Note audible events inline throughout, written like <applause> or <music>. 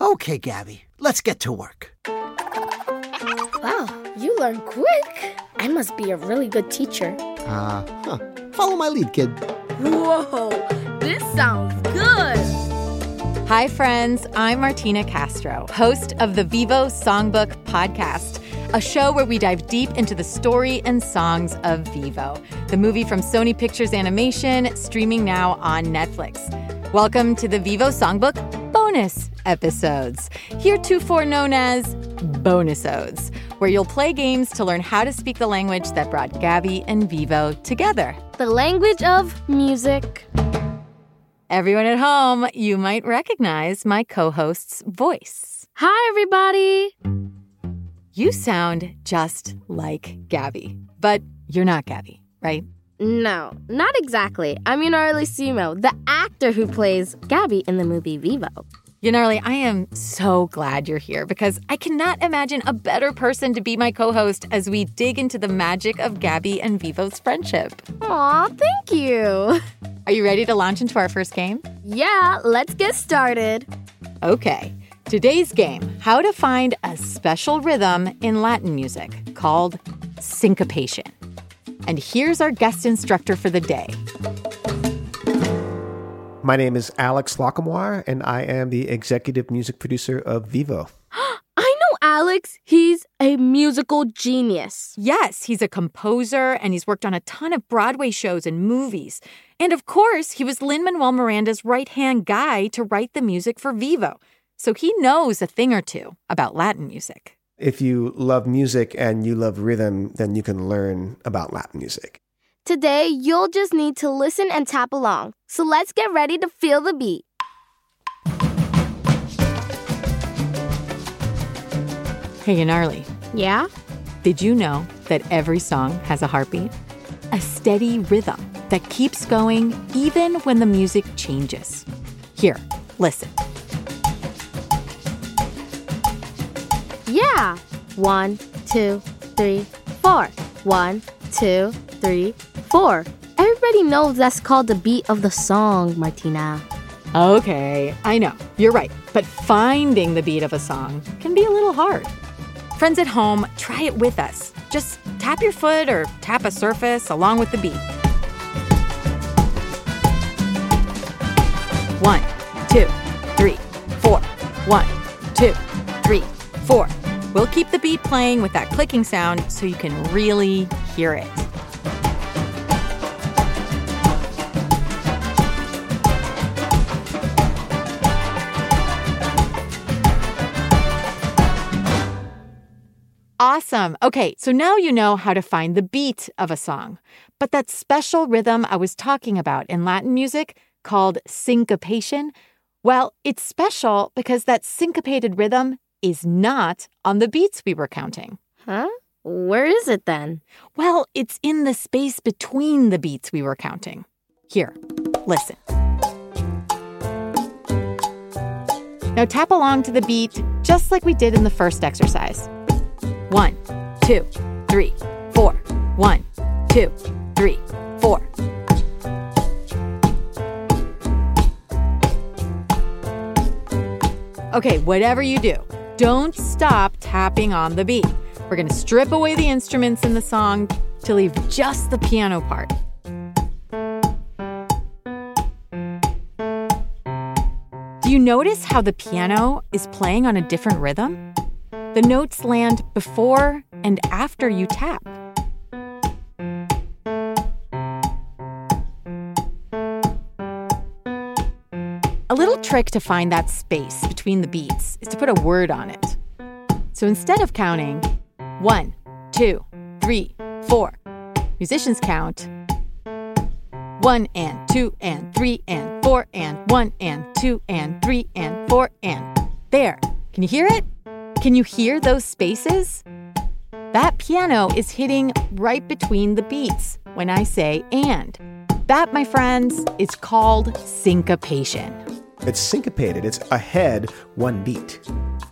Okay, Gabby, let's get to work. Wow, you learn quick. I must be a really good teacher. Uh, huh. Follow my lead, kid. Whoa, this sounds good. Hi, friends. I'm Martina Castro, host of the Vivo Songbook Podcast, a show where we dive deep into the story and songs of Vivo, the movie from Sony Pictures Animation, streaming now on Netflix. Welcome to the Vivo Songbook bonus episodes, heretofore known as Bonusodes, where you'll play games to learn how to speak the language that brought Gabby and Vivo together. The language of music. Everyone at home, you might recognize my co host's voice. Hi, everybody. You sound just like Gabby, but you're not Gabby, right? No, not exactly. I'm Ynairaly Simo, the actor who plays Gabby in the movie Vivo. Yunarli, I am so glad you're here because I cannot imagine a better person to be my co host as we dig into the magic of Gabby and Vivo's friendship. Aw, thank you. Are you ready to launch into our first game? Yeah, let's get started. Okay. Today's game How to Find a Special Rhythm in Latin Music called Syncopation. And here's our guest instructor for the day. My name is Alex Lacamoire, and I am the executive music producer of Vivo. <gasps> I know Alex. He's a musical genius. Yes, he's a composer and he's worked on a ton of Broadway shows and movies. And of course, he was Lin Manuel Miranda's right hand guy to write the music for Vivo. So he knows a thing or two about Latin music. If you love music and you love rhythm, then you can learn about Latin music. Today, you'll just need to listen and tap along. So let's get ready to feel the beat. Hey, Ynairaly, Yeah? did you know that every song has a heartbeat? A steady rhythm that keeps going even when the music changes. Here, listen. Yeah. One, two, three, four. One, two, three, four. Everybody knows that's called the beat of the song, Martina. Okay, I know, you're right. But finding the beat of a song can be a little hard. Friends at home, try it with us. Just tap your foot or tap a surface along with the beat. One, two, three, four. One, two, three, four. We'll keep the beat playing with that clicking sound so you can really hear it. Awesome. Okay, so now you know how to find the beat of a song. But that special rhythm I was talking about in Latin music called syncopation, well, it's special because that syncopated rhythm is not on the beats we were counting. Huh? Where is it then? Well, it's in the space between the beats we were counting. Here, listen. Now tap along to the beat just like we did in the first exercise. One, two, three, four. One, two, three, four. Okay, whatever you do, don't stop tapping on the beat. We're going to strip away the instruments in the song to leave just the piano part. Do you notice how the piano is playing on a different rhythm? The notes land before and after you tap. A little mm. trick to find that space between the beats is to put a word on it. So instead of counting one, two, three, four, musicians count one and two and three and four and one and two and three and four and. There. Can you hear it? Can you hear those spaces? That piano is hitting right between the beats when I say and. That, my friends, is called syncopation. It's syncopated, it's ahead one beat.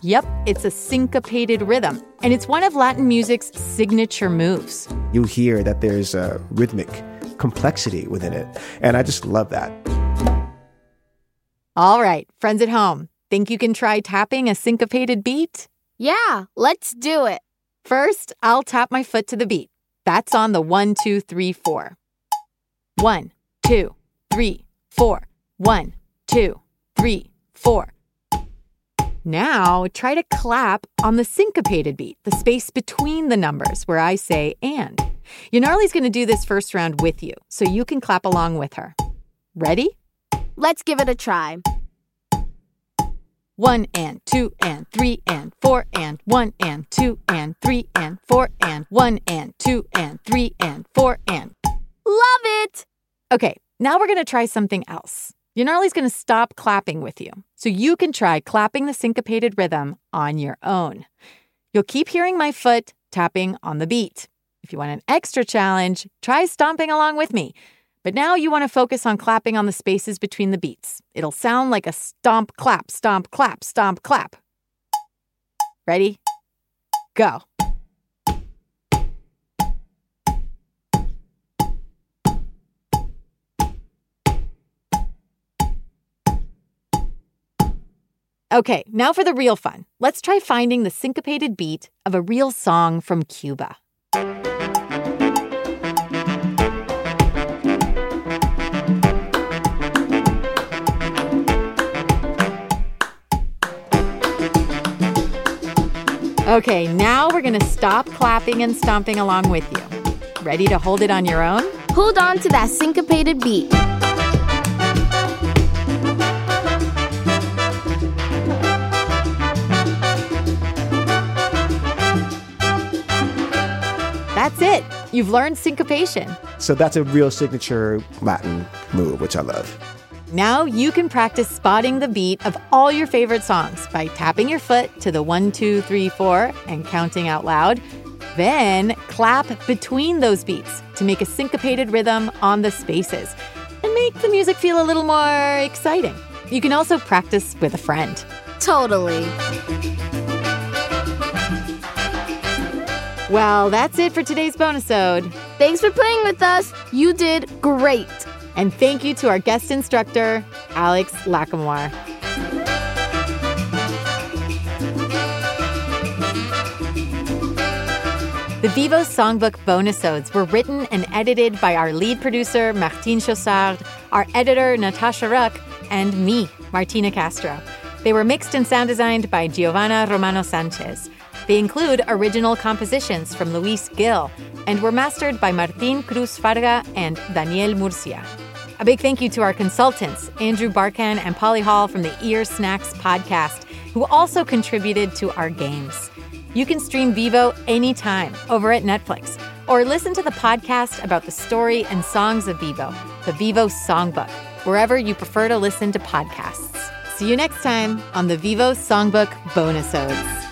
Yep, it's a syncopated rhythm, and it's one of Latin music's signature moves. You hear that there's a rhythmic complexity within it, and I just love that. All right, friends at home, Think you can try tapping a syncopated beat? Yeah, let's do it. First, I'll tap my foot to the beat. That's on the one, two, three, four. One, two, three, four. One, two, three, four. Now try to clap on the syncopated beat, the space between the numbers where I say and. Ynairaly's going to do this first round with you, so you can clap along with her. Ready? Let's give it a try. One and two and three and four and one and two and three and four and one and two and three and four and. Love it! Okay, now we're going to try something else. Ynairaly's going to stop clapping with you, so you can try clapping the syncopated rhythm on your own. You'll keep hearing my foot tapping on the beat. If you want an extra challenge, try stomping along with me. But now you want to focus on clapping on the spaces between the beats. It'll sound like a stomp, clap, stomp, clap, stomp, clap. Ready? Go. Okay, now for the real fun. Let's try finding the syncopated beat of a real song from Cuba. Okay, now we're gonna stop clapping and stomping along with you. Ready to hold it on your own? Hold on to that syncopated beat. That's it. You've learned syncopation. So that's a real signature Latin move, which I love. Now you can practice spotting the beat of all your favorite songs by tapping your foot to the one, two, three, four and counting out loud. Then clap between those beats to make a syncopated rhythm on the spaces and make the music feel a little more exciting. You can also practice with a friend. Totally. Well, that's it for today's bonusode. Thanks for playing with us. You did great. And thank you to our guest instructor, Alex Lacamoire. The Vivo Songbook bonusodes were written and edited by our lead producer, Martine Chaussard, our editor, Natasha Ruck, and me, Martina Castro. They were mixed and sound designed by Giovanna Romano Sanchez. They include original compositions from Luis Gil and were mastered by Martin Cruz Farga and Daniel Murcia. A big thank you to our consultants, Andrew Barkan and Polly Hall from the Ear Snacks podcast, who also contributed to our games. You can stream Vivo anytime over at Netflix or listen to the podcast about the story and songs of Vivo, the Vivo Songbook, wherever you prefer to listen to podcasts. See you next time on the Vivo Songbook Bonusodes.